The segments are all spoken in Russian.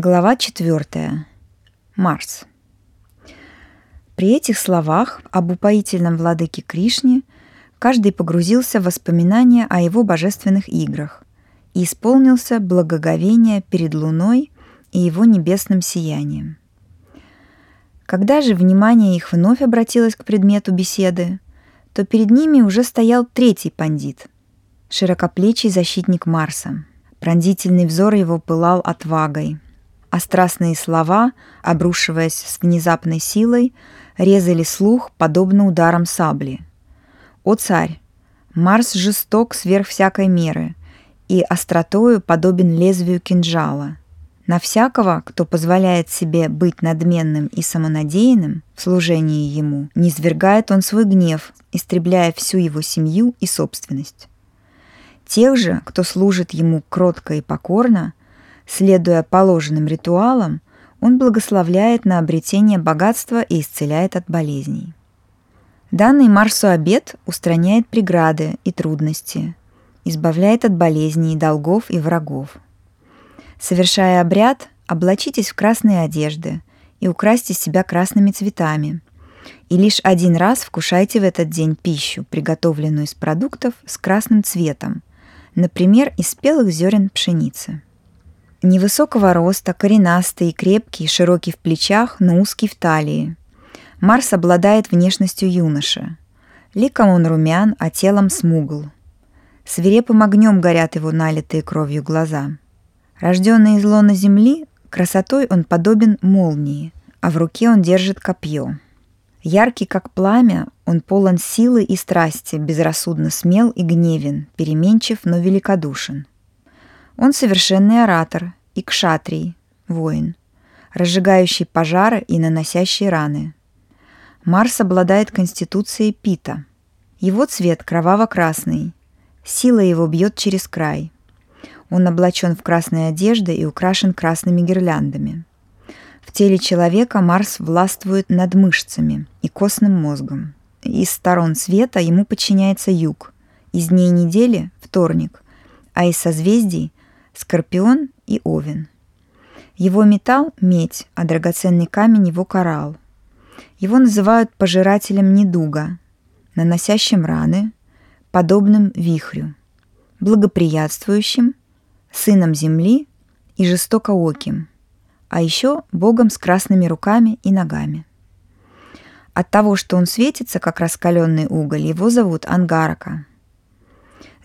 Глава 4. Марс. При этих словах об упоительном владыке Кришне каждый погрузился в воспоминания о его божественных играх и исполнился благоговения перед луной и его небесным сиянием. Когда же внимание их вновь обратилось к предмету беседы, то перед ними уже стоял третий пандит, широкоплечий защитник Марса. Пронзительный взор его пылал отвагой – а страстные слова, обрушиваясь с внезапной силой, резали слух, подобно ударам сабли. «О царь! Марс жесток сверх всякой меры и остротою подобен лезвию кинжала. На всякого, кто позволяет себе быть надменным и самонадеянным в служении ему, низвергает он свой гнев, истребляя всю его семью и собственность. Тех же, кто служит ему кротко и покорно, Следуя положенным ритуалам, он благословляет на обретение богатства и исцеляет от болезней. Данный Марсу обед устраняет преграды и трудности, избавляет от болезней, долгов и врагов. Совершая обряд, облачитесь в красные одежды и украсьте себя красными цветами. И лишь один раз вкушайте в этот день пищу, приготовленную из продуктов с красным цветом, например, из спелых зерен пшеницы. Невысокого роста, коренастый, крепкий, широкий в плечах, но узкий в талии. Марс обладает внешностью юноши. Ликом он румян, а телом смугл. Свирепым огнем горят его налитые кровью глаза. Рожденный из лона земли, красотой он подобен молнии, а в руке он держит копье. Яркий, как пламя, он полон силы и страсти, безрассудно смел и гневен, переменчив, но великодушен – он совершенный оратор и кшатрий, воин, разжигающий пожары и наносящий раны. Марс обладает конституцией Пита. Его цвет кроваво-красный. Сила его бьет через край. Он облачен в красные одежды и украшен красными гирляндами. В теле человека Марс властвует над мышцами и костным мозгом. Из сторон света ему подчиняется юг, из дней недели – вторник, а из созвездий Скорпион и Овен. Его металл – медь, а драгоценный камень – его коралл. Его называют пожирателем недуга, наносящим раны, подобным вихрю, благоприятствующим, сыном земли и жестокооким, а еще богом с красными руками и ногами. От того, что он светится, как раскаленный уголь, его зовут Ангарака –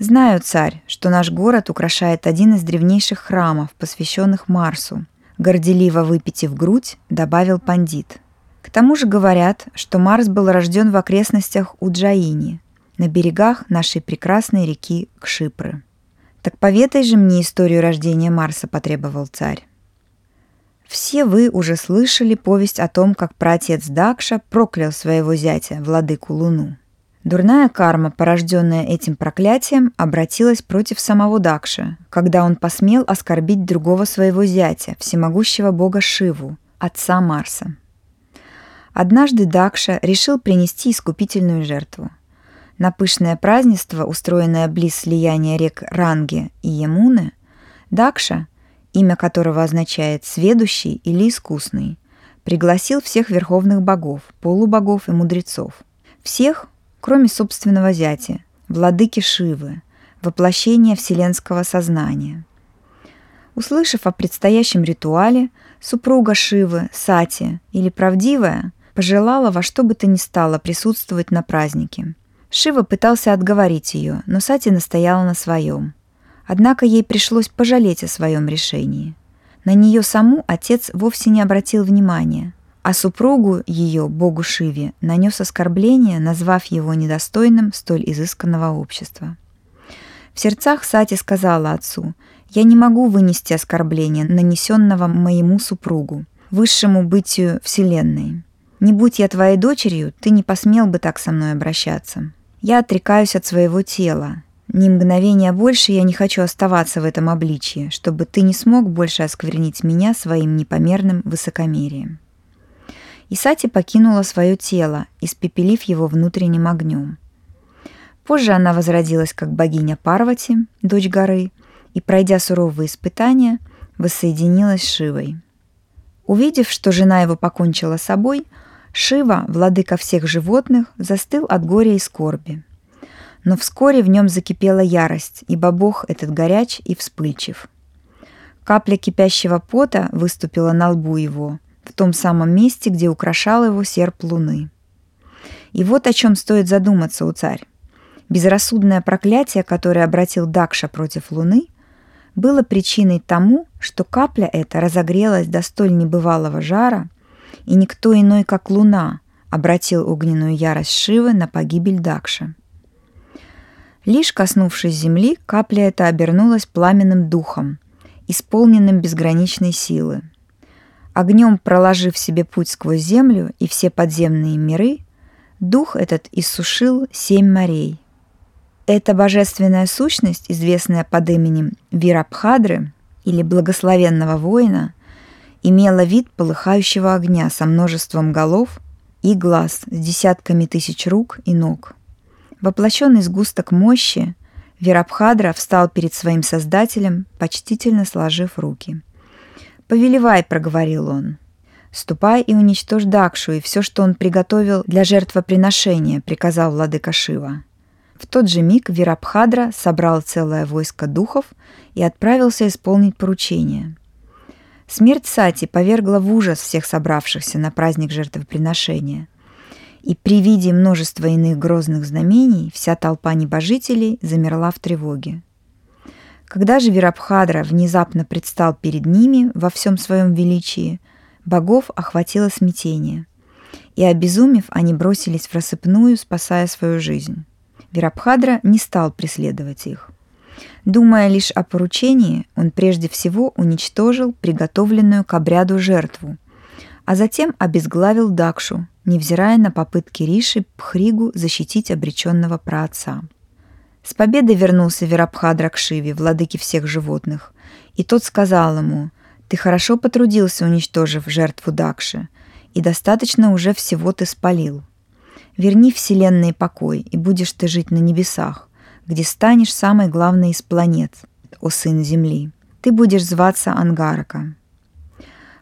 Знаю, царь, что наш город украшает один из древнейших храмов, посвященных Марсу. Горделиво выпитив грудь, добавил пандит. К тому же говорят, что Марс был рожден в окрестностях Уджаини, на берегах нашей прекрасной реки Кшипры. Так поведай же мне историю рождения Марса, потребовал царь. Все вы уже слышали повесть о том, как праотец Дакша проклял своего зятя, владыку Луну. Дурная карма, порожденная этим проклятием, обратилась против самого Дакша, когда он посмел оскорбить другого своего зятя, всемогущего бога Шиву, отца Марса. Однажды Дакша решил принести искупительную жертву. На пышное празднество, устроенное близ слияния рек Ранги и Ямуны, Дакша, имя которого означает «сведущий» или «искусный», пригласил всех верховных богов, полубогов и мудрецов. Всех, кроме собственного зятя, владыки Шивы, воплощения вселенского сознания. Услышав о предстоящем ритуале, супруга Шивы, Сати или правдивая, пожелала во что бы то ни стало присутствовать на празднике. Шива пытался отговорить ее, но Сати настояла на своем. Однако ей пришлось пожалеть о своем решении. На нее саму отец вовсе не обратил внимания – а супругу ее, богу Шиве, нанес оскорбление, назвав его недостойным столь изысканного общества. В сердцах Сати сказала отцу, «Я не могу вынести оскорбления, нанесенного моему супругу, высшему бытию Вселенной. Не будь я твоей дочерью, ты не посмел бы так со мной обращаться. Я отрекаюсь от своего тела. Ни мгновения больше я не хочу оставаться в этом обличье, чтобы ты не смог больше осквернить меня своим непомерным высокомерием». Исати покинула свое тело, испепелив его внутренним огнем. Позже она возродилась как богиня Парвати, дочь горы, и, пройдя суровые испытания, воссоединилась с Шивой. Увидев, что жена его покончила с собой, Шива, владыка всех животных, застыл от горя и скорби. Но вскоре в нем закипела ярость, ибо бог этот горяч и вспыльчив. Капля кипящего пота выступила на лбу его, в том самом месте, где украшал его серп луны. И вот о чем стоит задуматься у царь. Безрассудное проклятие, которое обратил Дакша против луны, было причиной тому, что капля эта разогрелась до столь небывалого жара, и никто иной, как луна, обратил огненную ярость Шивы на погибель Дакша. Лишь коснувшись земли, капля эта обернулась пламенным духом, исполненным безграничной силы. Огнем проложив себе путь сквозь землю и все подземные миры, дух этот иссушил семь морей. Эта божественная сущность, известная под именем Вирабхадры или благословенного воина, имела вид полыхающего огня со множеством голов и глаз с десятками тысяч рук и ног. Воплощенный сгусток мощи, Вирабхадра встал перед своим создателем, почтительно сложив руки. «Повелевай», — проговорил он, — «ступай и уничтожь Дакшу и все, что он приготовил для жертвоприношения», — приказал владыка Шива. В тот же миг Вирабхадра собрал целое войско духов и отправился исполнить поручение. Смерть Сати повергла в ужас всех собравшихся на праздник жертвоприношения. И при виде множества иных грозных знамений вся толпа небожителей замерла в тревоге. Когда же Вирабхадра внезапно предстал перед ними во всем своем величии, богов охватило смятение. И обезумев, они бросились в рассыпную, спасая свою жизнь. Вирабхадра не стал преследовать их. Думая лишь о поручении, он прежде всего уничтожил приготовленную к обряду жертву, а затем обезглавил Дакшу, невзирая на попытки Риши Пхригу защитить обреченного праотца. С победой вернулся Верабхадра к Шиве, владыке всех животных, и тот сказал ему, «Ты хорошо потрудился, уничтожив жертву Дакши, и достаточно уже всего ты спалил. Верни вселенной покой, и будешь ты жить на небесах, где станешь самой главной из планет, о сын Земли. Ты будешь зваться Ангарака».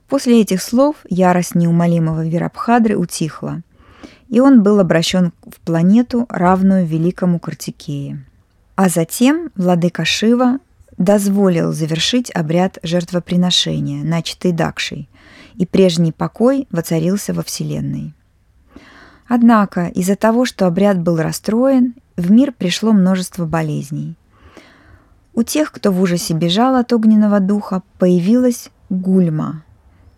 После этих слов ярость неумолимого Вирабхадры утихла, и он был обращен в планету, равную великому Картикее. А затем владыка Шива дозволил завершить обряд жертвоприношения, начатый Дакшей, и прежний покой воцарился во Вселенной. Однако из-за того, что обряд был расстроен, в мир пришло множество болезней. У тех, кто в ужасе бежал от огненного духа, появилась гульма.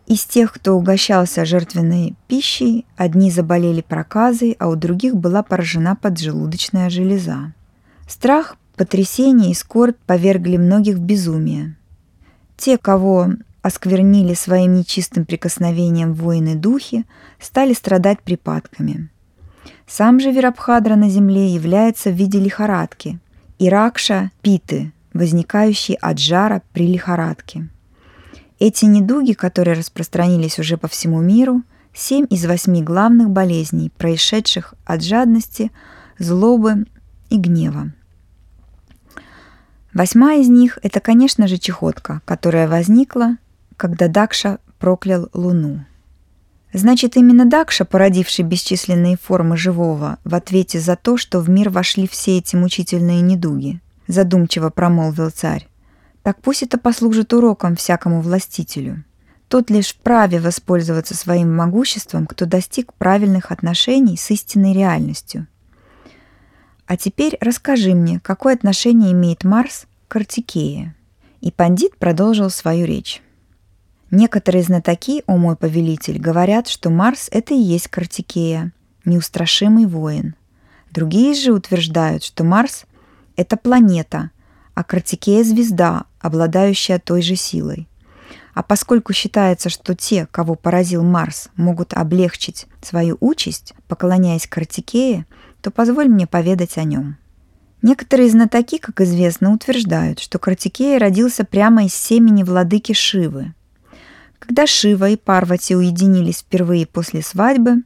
Из тех, кто угощался жертвенной пищей, одни заболели проказой, а у других была поражена поджелудочная железа. Страх, потрясение и скорбь повергли многих в безумие. Те, кого осквернили своим нечистым прикосновением воины-духи, стали страдать припадками. Сам же Вирабхадра на земле является в виде лихорадки – иракша питы, возникающей от жара при лихорадке. Эти недуги, которые распространились уже по всему миру, семь из восьми главных болезней, происшедших от жадности, злобы и гнева. Восьмая из них – это, конечно же, чехотка, которая возникла когда Дакша проклял Луну. Значит, именно Дакша, породивший бесчисленные формы живого, в ответе за то, что в мир вошли все эти мучительные недуги, задумчиво промолвил царь. Так пусть это послужит уроком всякому властителю. Тот лишь вправе воспользоваться своим могуществом, кто достиг правильных отношений с истинной реальностью. А теперь расскажи мне, какое отношение имеет Марс к Артикее. И пандит продолжил свою речь. Некоторые знатоки, о мой повелитель, говорят, что Марс — это и есть Картикея, неустрашимый воин. Другие же утверждают, что Марс — это планета, а Картикея — звезда, обладающая той же силой. А поскольку считается, что те, кого поразил Марс, могут облегчить свою участь, поклоняясь Картикее, то позволь мне поведать о нем. Некоторые знатоки, как известно, утверждают, что Картикея родился прямо из семени владыки Шивы, когда Шива и Парвати уединились впервые после свадьбы,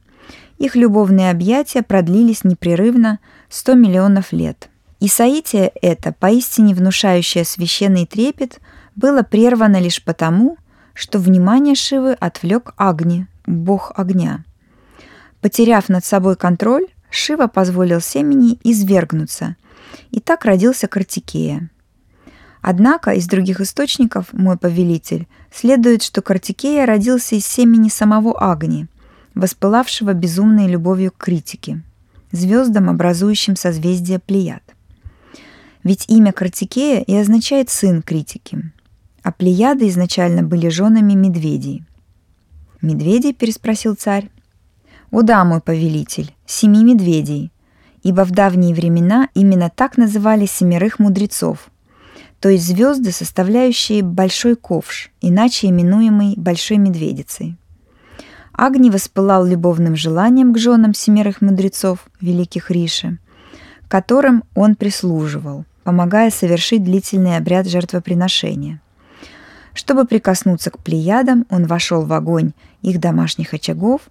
их любовные объятия продлились непрерывно 100 миллионов лет. И соитие это, поистине внушающее священный трепет, было прервано лишь потому, что внимание Шивы отвлек Агни, бог огня. Потеряв над собой контроль, Шива позволил семени извергнуться, и так родился Картикея. Однако из других источников, мой повелитель, следует, что Картикея родился из семени самого Агни, воспылавшего безумной любовью к критике, звездам, образующим созвездие Плеяд. Ведь имя Картикея и означает «сын критики», а Плеяды изначально были женами медведей. «Медведей?» – переспросил царь. «О да, мой повелитель, семи медведей, ибо в давние времена именно так называли семерых мудрецов, то есть звезды, составляющие большой ковш, иначе именуемый Большой Медведицей. Агни воспылал любовным желанием к женам семерых мудрецов, великих Риши, которым он прислуживал, помогая совершить длительный обряд жертвоприношения. Чтобы прикоснуться к плеядам, он вошел в огонь их домашних очагов,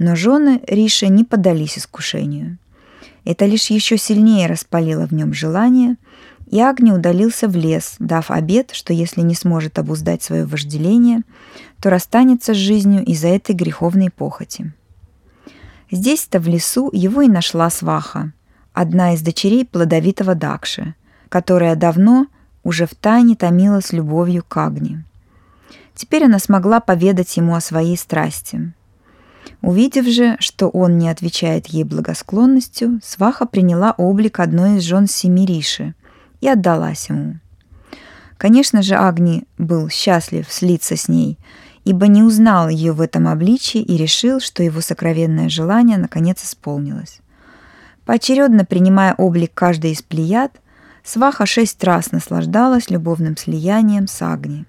но жены Риши не поддались искушению. Это лишь еще сильнее распалило в нем желание, и Агни удалился в лес, дав обет, что если не сможет обуздать свое вожделение, то расстанется с жизнью из-за этой греховной похоти. Здесь-то в лесу его и нашла сваха, одна из дочерей плодовитого Дакши, которая давно уже втайне томилась любовью к Агни. Теперь она смогла поведать ему о своей страсти. Увидев же, что он не отвечает ей благосклонностью, сваха приняла облик одной из жен Семириши и отдалась ему. Конечно же, Агни был счастлив слиться с ней, ибо не узнал ее в этом обличии и решил, что его сокровенное желание наконец исполнилось. Поочередно принимая облик каждой из плеяд, сваха шесть раз наслаждалась любовным слиянием с Агни.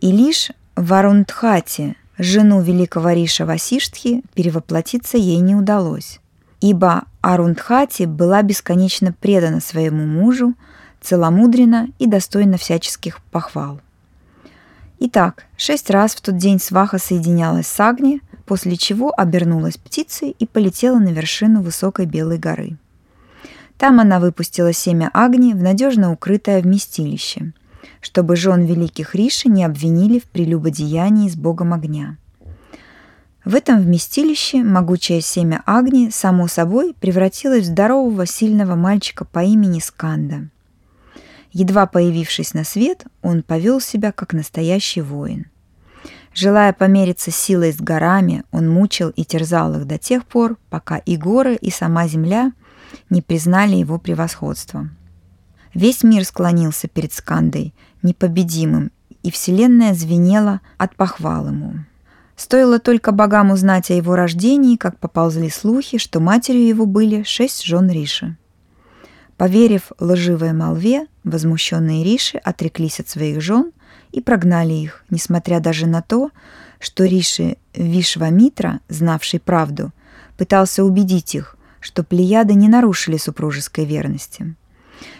И лишь в Арундхате, жену великого Риша Васиштхи, перевоплотиться ей не удалось, ибо Арундхати была бесконечно предана своему мужу, целомудрена и достойна всяческих похвал. Итак, шесть раз в тот день сваха соединялась с Агни, после чего обернулась птицей и полетела на вершину высокой белой горы. Там она выпустила семя Агни в надежно укрытое вместилище – чтобы жен великих Риши не обвинили в прелюбодеянии с богом огня. В этом вместилище могучее семя Агни, само собой, превратилось в здорового, сильного мальчика по имени Сканда. Едва появившись на свет, он повел себя как настоящий воин. Желая помериться силой с горами, он мучил и терзал их до тех пор, пока и горы, и сама земля не признали его превосходства. Весь мир склонился перед Скандой, непобедимым, и вселенная звенела от похвал ему. Стоило только богам узнать о его рождении, как поползли слухи, что матерью его были шесть жен Риши. Поверив лживой молве, возмущенные Риши отреклись от своих жен и прогнали их, несмотря даже на то, что Риши Вишвамитра, знавший правду, пытался убедить их, что плеяды не нарушили супружеской верности.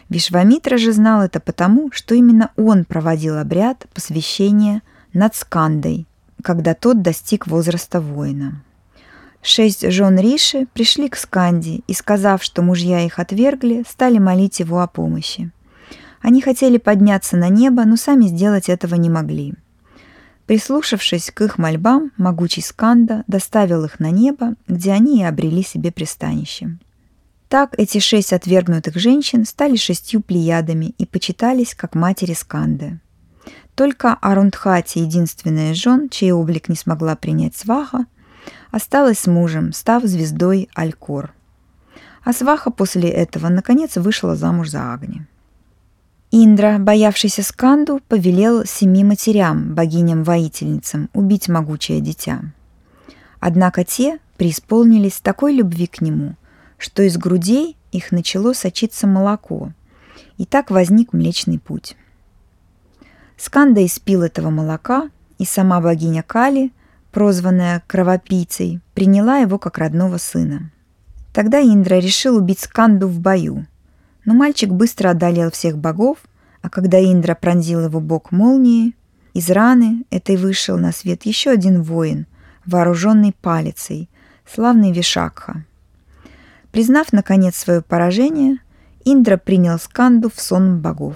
Вишвамитра же знал это потому, что именно он проводил обряд посвящения над Скандой, когда тот достиг возраста воина. Шесть жен Риши пришли к Сканде и, сказав, что мужья их отвергли, стали молить его о помощи. Они хотели подняться на небо, но сами сделать этого не могли. Прислушавшись к их мольбам, могучий Сканда доставил их на небо, где они и обрели себе пристанище. Так эти шесть отвергнутых женщин стали шестью плеядами и почитались как матери Сканды. Только Арундхати, единственная из жен, чей облик не смогла принять Сваха, осталась с мужем, став звездой Алькор. А Сваха после этого наконец вышла замуж за Агни. Индра, боявшийся Сканду, повелел семи матерям, богиням-воительницам, убить могучее дитя. Однако те преисполнились такой любви к нему – что из грудей их начало сочиться молоко, и так возник Млечный Путь. Сканда испил этого молока, и сама богиня Кали, прозванная кровопийцей, приняла его как родного сына. Тогда Индра решил убить Сканду в бою, но мальчик быстро одолел всех богов, а когда Индра пронзил его бок молнией, из раны этой вышел на свет еще один воин, вооруженный палицей, славный Вишакха – Признав, наконец, свое поражение, Индра принял Сканду в сон богов.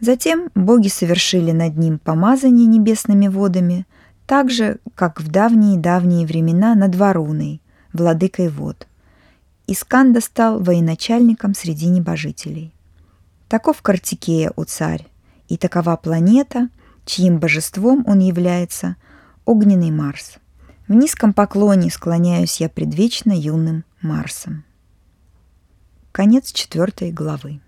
Затем боги совершили над ним помазание небесными водами, так же, как в давние-давние времена над Варуной, владыкой вод. Исканда стал военачальником среди небожителей. Таков Картикея, у царь, и такова планета, чьим божеством он является, огненный Марс. В низком поклоне склоняюсь я предвечно юным Марсом. Конец четвертой главы.